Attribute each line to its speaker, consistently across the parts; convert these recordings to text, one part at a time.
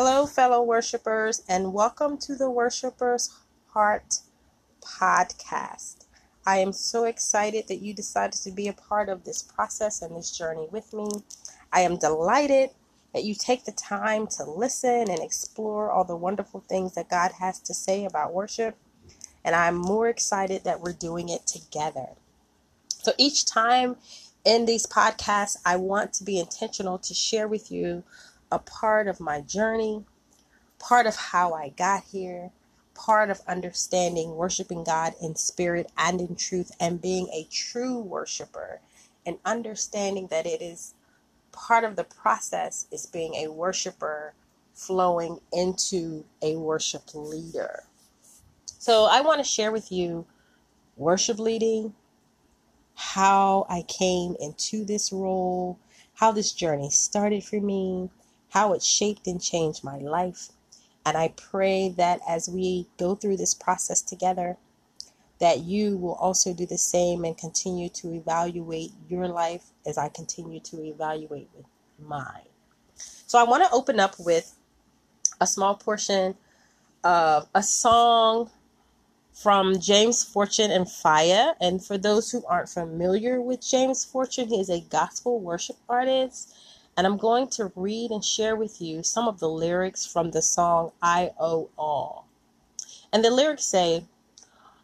Speaker 1: Hello, fellow worshipers, and welcome to the Worshipers Heart podcast. I am so excited that you decided to be a part of this process and this journey with me. I am delighted that you take the time to listen and explore all the wonderful things that God has to say about worship. And I'm more excited that we're doing it together. So each time in these podcasts, I want to be intentional to share with you a part of my journey, part of how I got here, part of understanding worshiping God in spirit and in truth, and being a true worshiper, and understanding that it is part of the process is being a worshiper flowing into a worship leader. So I want to share with you worship leading, how I came into this role, how this journey started for me, how it shaped and changed my life. And I pray that as we go through this process together, that you will also do the same and continue to evaluate your life as I continue to evaluate with mine. So I want to open up with a small portion of a song from James Fortune and FIYA. And for those who aren't familiar with James Fortune, he is a gospel worship artist and I'm going to read and share with you some of the lyrics from the song I Owe All. And the lyrics say,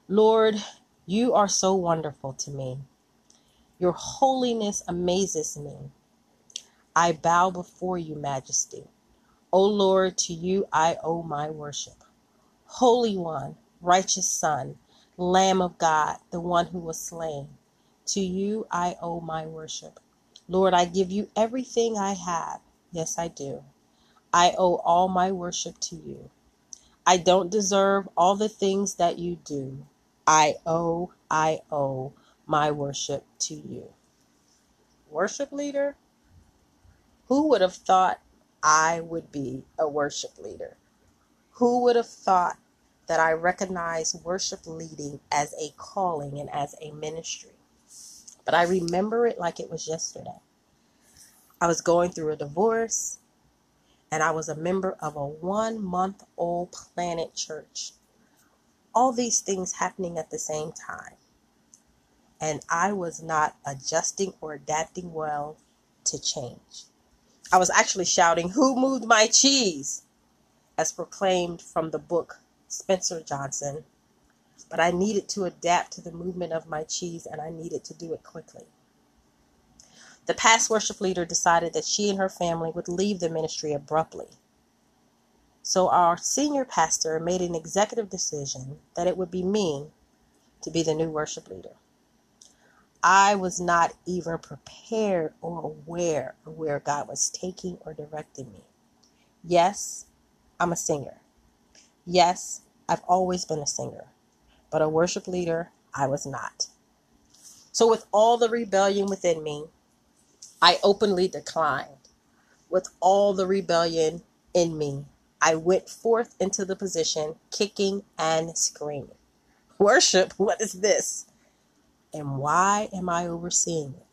Speaker 1: Lord, you are so wonderful to me. Your holiness amazes me. I bow before you, Majesty. O Lord, to you I owe my worship. Holy One, righteous Son, Lamb of God, the one who was slain. To you I owe my worship. Lord, I give you everything I have. Yes, I do. I owe all my worship to you. I don't deserve all the things that you do. I owe, I owe my worship to you. Worship leader? Who would have thought I would be a worship leader? Who would have thought that I recognize worship leading as a calling and as a ministry? But I remember it like it was yesterday. I was going through a divorce, and I was a member of a one month old planet church. All these things happening at the same time. And I was not adjusting or adapting well to change. I was actually shouting, Who moved my cheese? as proclaimed from the book Spencer Johnson but I needed to adapt to the movement of my cheese and I needed to do it quickly. The past worship leader decided that she and her family would leave the ministry abruptly. So our senior pastor made an executive decision that it would be me to be the new worship leader. I was not even prepared or aware of where God was taking or directing me. Yes, I'm a singer. Yes, I've always been a singer but a worship leader I was not. So, with all the rebellion within me, I openly declined. With all the rebellion in me, I went forth into the position, kicking and screaming. Worship, what is this? And why am I overseeing it?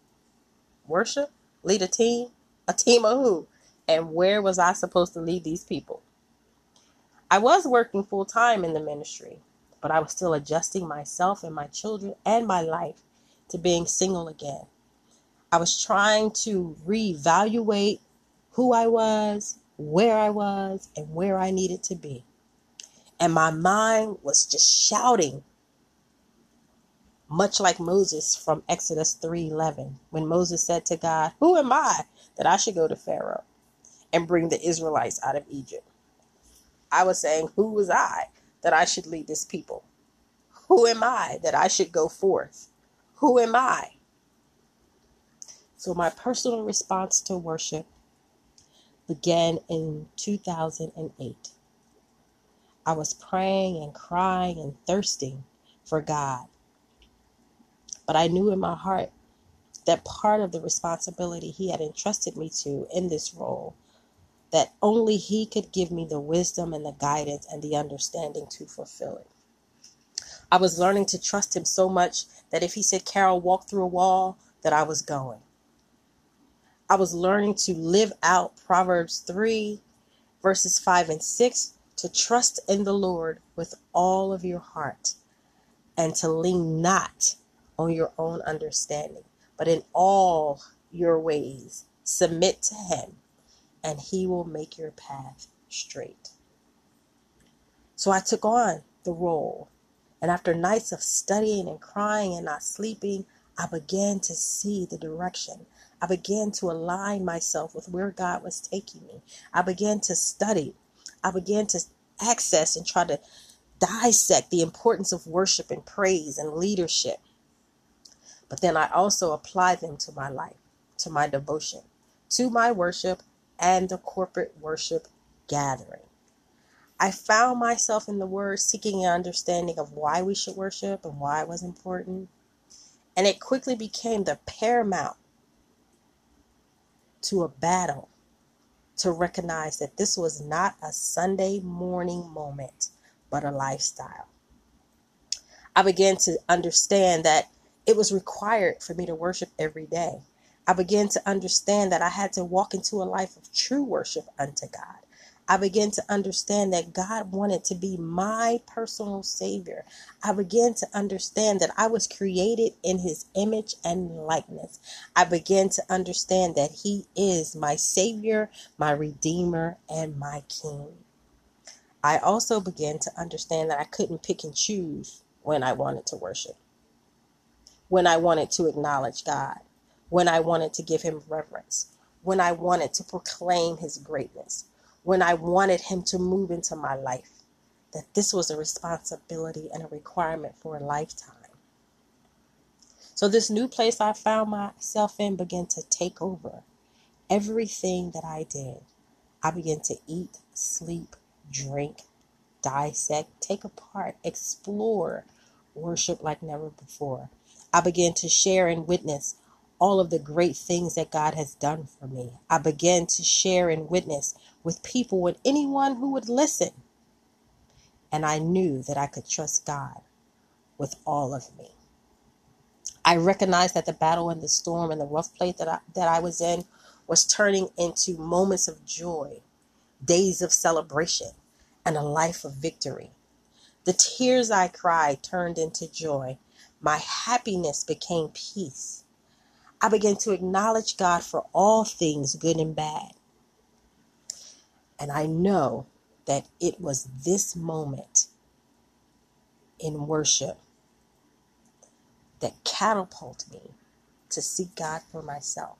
Speaker 1: Worship? Lead a team? A team of who? And where was I supposed to lead these people? I was working full time in the ministry, but I was still adjusting myself and my children and my life to being single again. I was trying to reevaluate who I was, where I was, and where I needed to be. And my mind was just shouting, much like Moses from Exodus 3:11, when Moses said to God, "Who am I that I should go to Pharaoh and bring the Israelites out of Egypt?" I was saying, "Who was I that I should lead this people? Who am I that I should go forth? Who am I? So, my personal response to worship began in 2008. I was praying and crying and thirsting for God. But I knew in my heart that part of the responsibility He had entrusted me to in this role that only He could give me the wisdom and the guidance and the understanding to fulfill it. I was learning to trust Him so much that if He said, Carol, walk through a wall, that I was going. I was learning to live out Proverbs 3 Verses 5 and 6 to trust in the Lord with all of your heart and to lean not on your own understanding, but in all your ways submit to Him, and He will make your path straight. So I took on the role, and after nights of studying and crying and not sleeping, I began to see the direction. I began to align myself with where God was taking me. I began to study. I began to access and try to dissect the importance of worship and praise and leadership. But then I also applied them to my life, to my devotion, to my worship, and the corporate worship gathering. I found myself in the Word seeking an understanding of why we should worship and why it was important. And it quickly became the paramount to a battle to recognize that this was not a Sunday morning moment, but a lifestyle. I began to understand that it was required for me to worship every day. I began to understand that I had to walk into a life of true worship unto God. I began to understand that God wanted to be my personal Savior. I began to understand that I was created in His image and likeness. I began to understand that He is my Savior, my Redeemer, and my King. I also began to understand that I couldn't pick and choose when I wanted to worship, when I wanted to acknowledge God, when I wanted to give Him reverence, when I wanted to proclaim His greatness when I wanted Him to move into my life, that this was a responsibility and a requirement for a lifetime. So, this new place I found myself in began to take over everything that I did. I began to eat, sleep, drink, dissect, take apart, explore, worship like never before. I began to share and witness all of the great things that God has done for me. I began to share and witness with people, with anyone who would listen. And I knew that I could trust God with all of me. I recognized that the battle and the storm and the rough place that I, that I was in was turning into moments of joy, days of celebration, and a life of victory. The tears I cried turned into joy. My happiness became peace. I began to acknowledge God for all things, good and bad. And I know that it was this moment in worship that catapulted me to seek God for myself.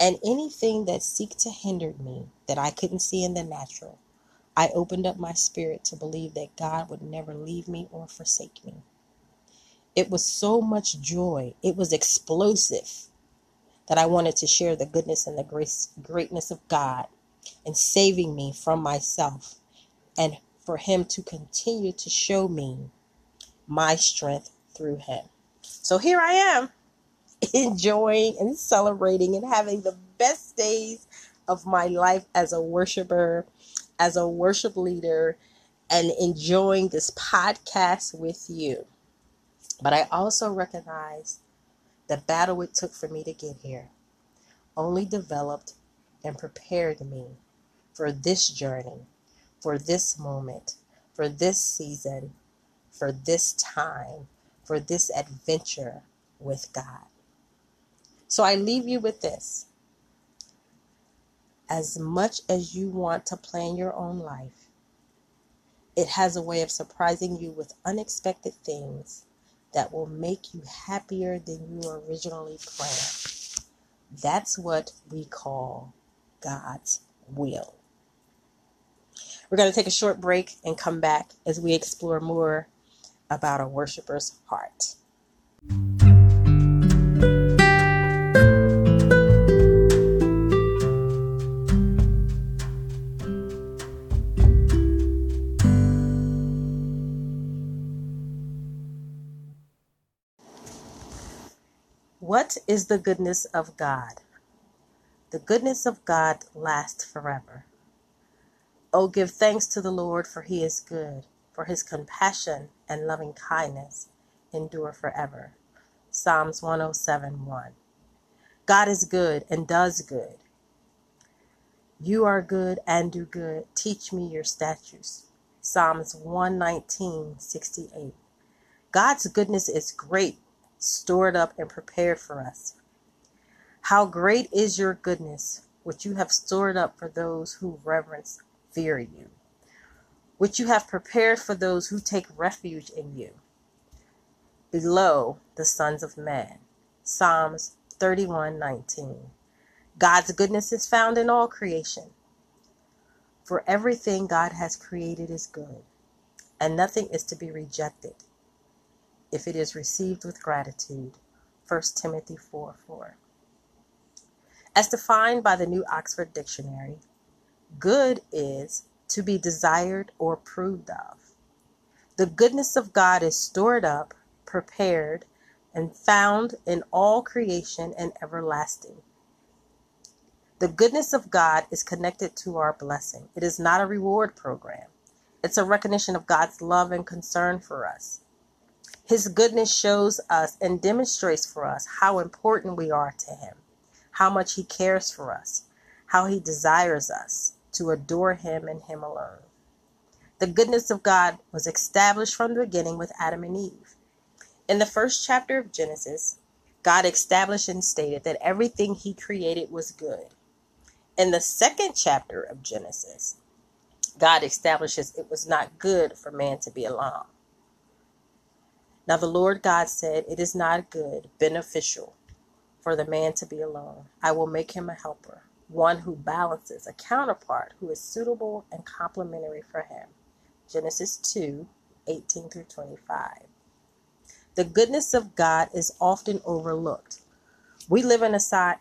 Speaker 1: And anything that seeked to hinder me that I couldn't see in the natural, I opened up my spirit to believe that God would never leave me or forsake me. It was so much joy. It was explosive that I wanted to share the goodness and the grace, greatness of God in saving me from myself and for Him to continue to show me my strength through Him. So here I am enjoying and celebrating and having the best days of my life as a worshiper, as a worship leader, and enjoying this podcast with you. But I also recognize the battle it took for me to get here only developed and prepared me for this journey, for this moment, for this season, for this time, for this adventure with God. So I leave you with this. As much as you want to plan your own life, it has a way of surprising you with unexpected things that will make you happier than you originally planned. That's what we call God's will. We're going to take a short break and come back as we explore more about a worshiper's heart. Is the goodness of God? The goodness of God lasts forever. Oh, give thanks to the Lord, for he is good, for his compassion and loving kindness endure forever. Psalms 107 1. God is good and does good. You are good and do good. Teach me your statutes. Psalms 119, 68. God's goodness is great, stored up and prepared for us. How great is your goodness, which you have stored up for those who reverence, fear you, which you have prepared for those who take refuge in you. Below the sons of men. Psalms 31, 19. God's goodness is found in all creation. For everything God has created is good, and nothing is to be rejected if it is received with gratitude. 1 Timothy 4 4. As defined by the New Oxford Dictionary, good is to be desired or approved of. The goodness of God is stored up, prepared, and found in all creation and everlasting. The goodness of God is connected to our blessing. It is not a reward program, it's a recognition of God's love and concern for us. His goodness shows us and demonstrates for us how important we are to Him, how much He cares for us, how He desires us to adore Him and Him alone. The goodness of God was established from the beginning with Adam and Eve. In the first chapter of Genesis, God established and stated that everything He created was good. In the second chapter of Genesis, God establishes it was not good for man to be alone. Now the Lord God said, It is not good, beneficial for the man to be alone. I will make him a helper, one who balances, a counterpart who is suitable and complementary for him. Genesis 2 18 through 25. The goodness of God is often overlooked. We live in a,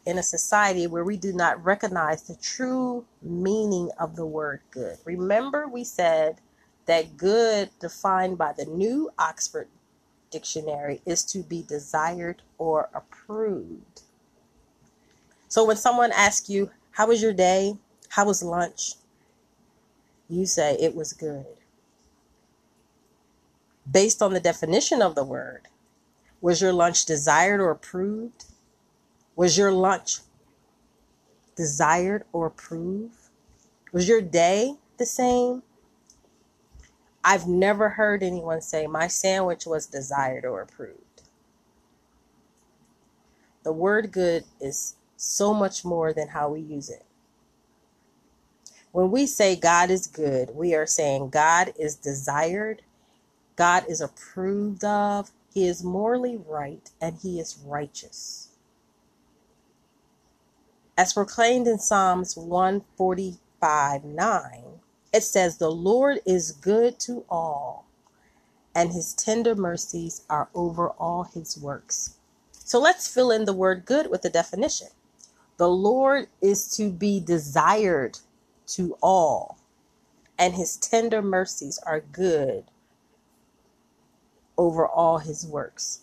Speaker 1: in a society where we do not recognize the true meaning of the word good. Remember, we said that good, defined by the New Oxford Dictionary, is to be desired or approved. So when someone asks you, How was your day? How was lunch? You say, It was good. Based on the definition of the word, was your lunch desired or approved? Was your lunch desired or approved? Was your day the same? I've never heard anyone say my sandwich was desired or approved. The word good is so much more than how we use it. When we say God is good, we are saying God is desired, God is approved of, He is morally right, and He is righteous. As proclaimed in Psalms 145 9, it says, The Lord is good to all, and his tender mercies are over all his works. So let's fill in the word good with the definition. The Lord is to be desired to all, and his tender mercies are good over all his works.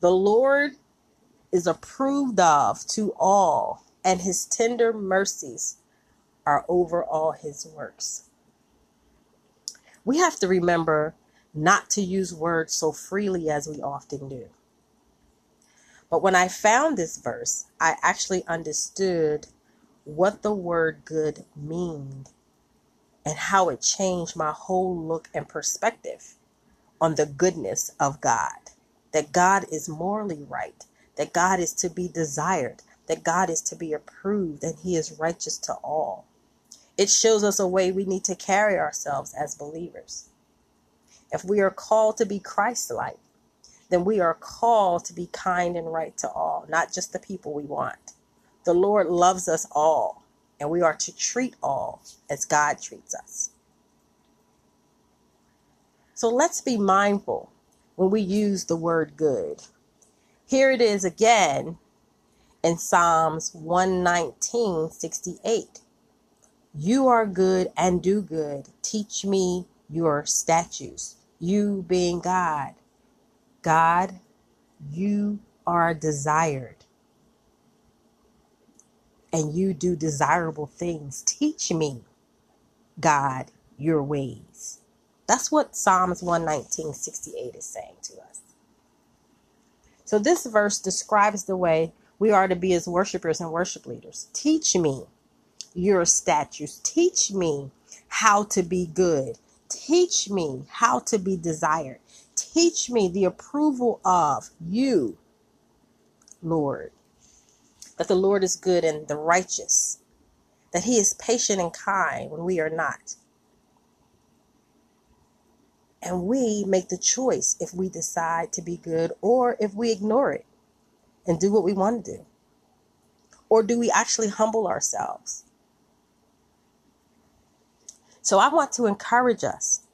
Speaker 1: The Lord is approved of to all, and his tender mercies are over all his works. We have to remember not to use words so freely as we often do. But when I found this verse, I actually understood what the word good meaned and how it changed my whole look and perspective on the goodness of God. That God is morally right, that God is to be desired, that God is to be approved, and He is righteous to all. It shows us a way we need to carry ourselves as believers. If we are called to be Christ like, then we are called to be kind and right to all, not just the people we want. The Lord loves us all, and we are to treat all as God treats us. So let's be mindful when we use the word good. Here it is again in Psalms 119 68. You are good and do good. Teach me your statutes. You being God. God, you are desired. And you do desirable things. Teach me, God, your ways. That's what Psalms 119, 68 is saying to us. So this verse describes the way we are to be as worshipers and worship leaders. Teach me your statutes. Teach me how to be good. Teach me how to be desired. Teach me the approval of you, Lord. That the Lord is good and the righteous. That he is patient and kind when we are not. And we make the choice if we decide to be good or if we ignore it and do what we want to do. Or do we actually humble ourselves? So I want to encourage us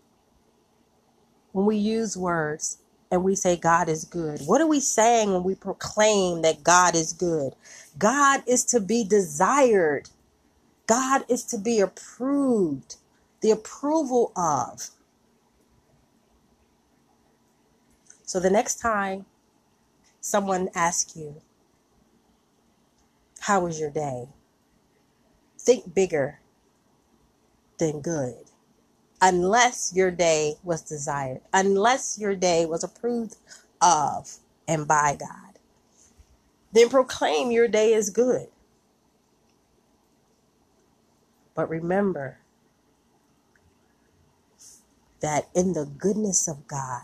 Speaker 1: when we use words and we say God is good. What are we saying when we proclaim that God is good? God is to be desired. God is to be approved, the approval of. So the next time someone asks you, How was your day? Think bigger than good. Unless your day was desired, unless your day was approved of and by God, then proclaim your day is good. But remember that in the goodness of God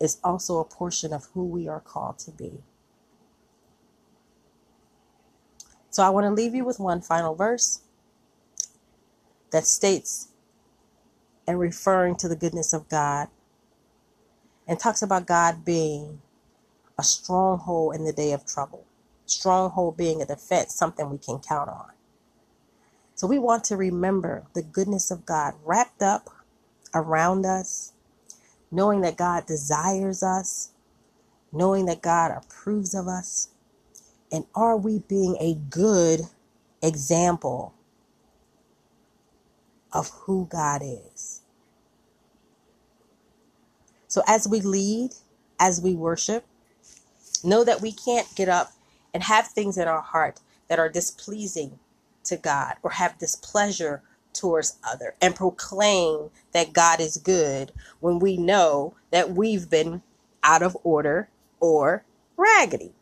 Speaker 1: is also a portion of who we are called to be. So I want to leave you with one final verse that states and referring to the goodness of God and talks about God being a stronghold in the day of trouble. Stronghold being a defense, something we can count on. So we want to remember the goodness of God wrapped up around us, knowing that God desires us, knowing that God approves of us. And are we being a good example of who God is. So as we lead, as we worship, know that we can't get up and have things in our heart that are displeasing to God or have displeasure towards other and proclaim that God is good when we know that we've been out of order or raggedy.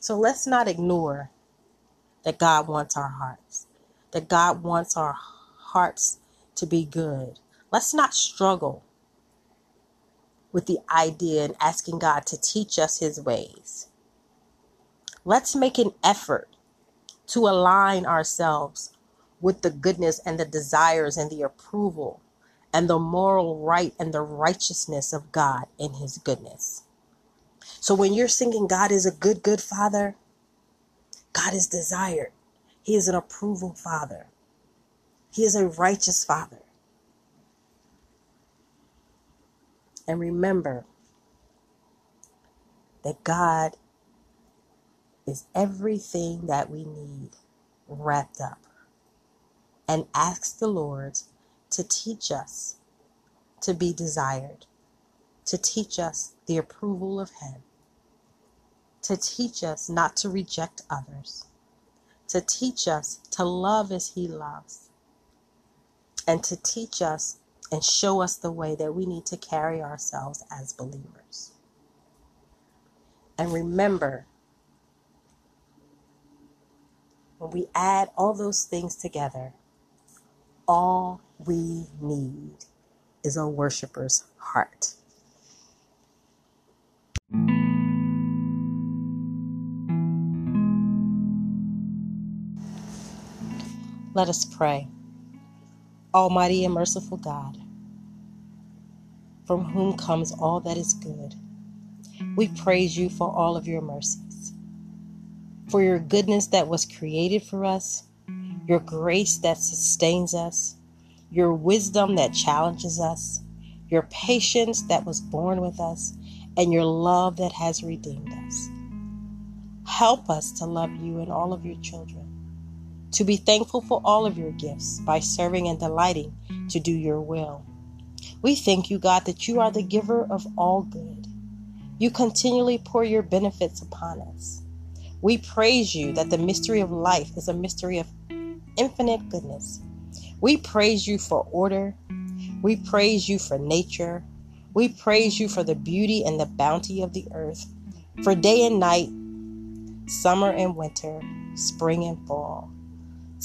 Speaker 1: So let's not ignore that God wants our hearts, that God wants our hearts to be good. Let's not struggle with the idea and asking God to teach us his ways. Let's make an effort to align ourselves with the goodness and the desires and the approval and the moral right and the righteousness of God in his goodness. So when you're singing God is a good, good father, God is desired. He is an approval father. He is a righteous father. And remember that God is everything that we need wrapped up. And ask the Lord to teach us to be desired, to teach us the approval of Him to teach us not to reject others, to teach us to love as He loves, and to teach us and show us the way that we need to carry ourselves as believers. And remember, when we add all those things together, all we need is a worshiper's heart. Let us pray. Almighty and merciful God, from whom comes all that is good, we praise you for all of your mercies, for your goodness that was created for us, your grace that sustains us, your wisdom that challenges us, your patience that was born with us, and your love that has redeemed us. Help us to love you and all of your children to be thankful for all of your gifts by serving and delighting to do your will. We thank you, God, that you are the giver of all good. You continually pour your benefits upon us. We praise you that the mystery of life is a mystery of infinite goodness. We praise you for order. We praise you for nature. We praise you for the beauty and the bounty of the earth, for day and night summer and winter, spring and fall,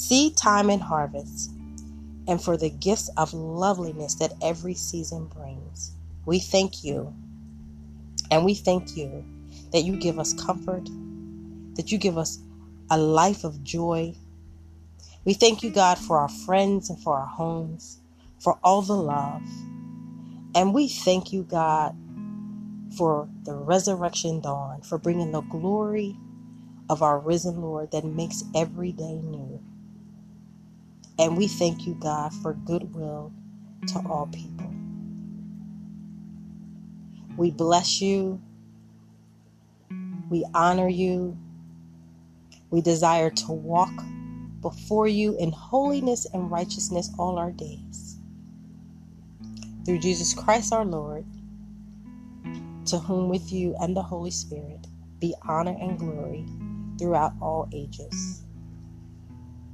Speaker 1: seed time and harvest, and for the gifts of loveliness that every season brings. We thank you. And we thank you that you give us comfort, that you give us a life of joy. We thank you, God, for our friends and for our homes, for all the love. And we thank you, God, for the resurrection dawn, for bringing the glory of our risen Lord that makes every day new. And we thank you, God, for goodwill to all people. We bless you. We honor you. We desire to walk before you in holiness and righteousness all our days. Through Jesus Christ our Lord, to whom with you and the Holy Spirit be honor and glory throughout all ages.